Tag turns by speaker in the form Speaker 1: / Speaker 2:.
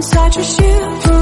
Speaker 1: inside your shoe.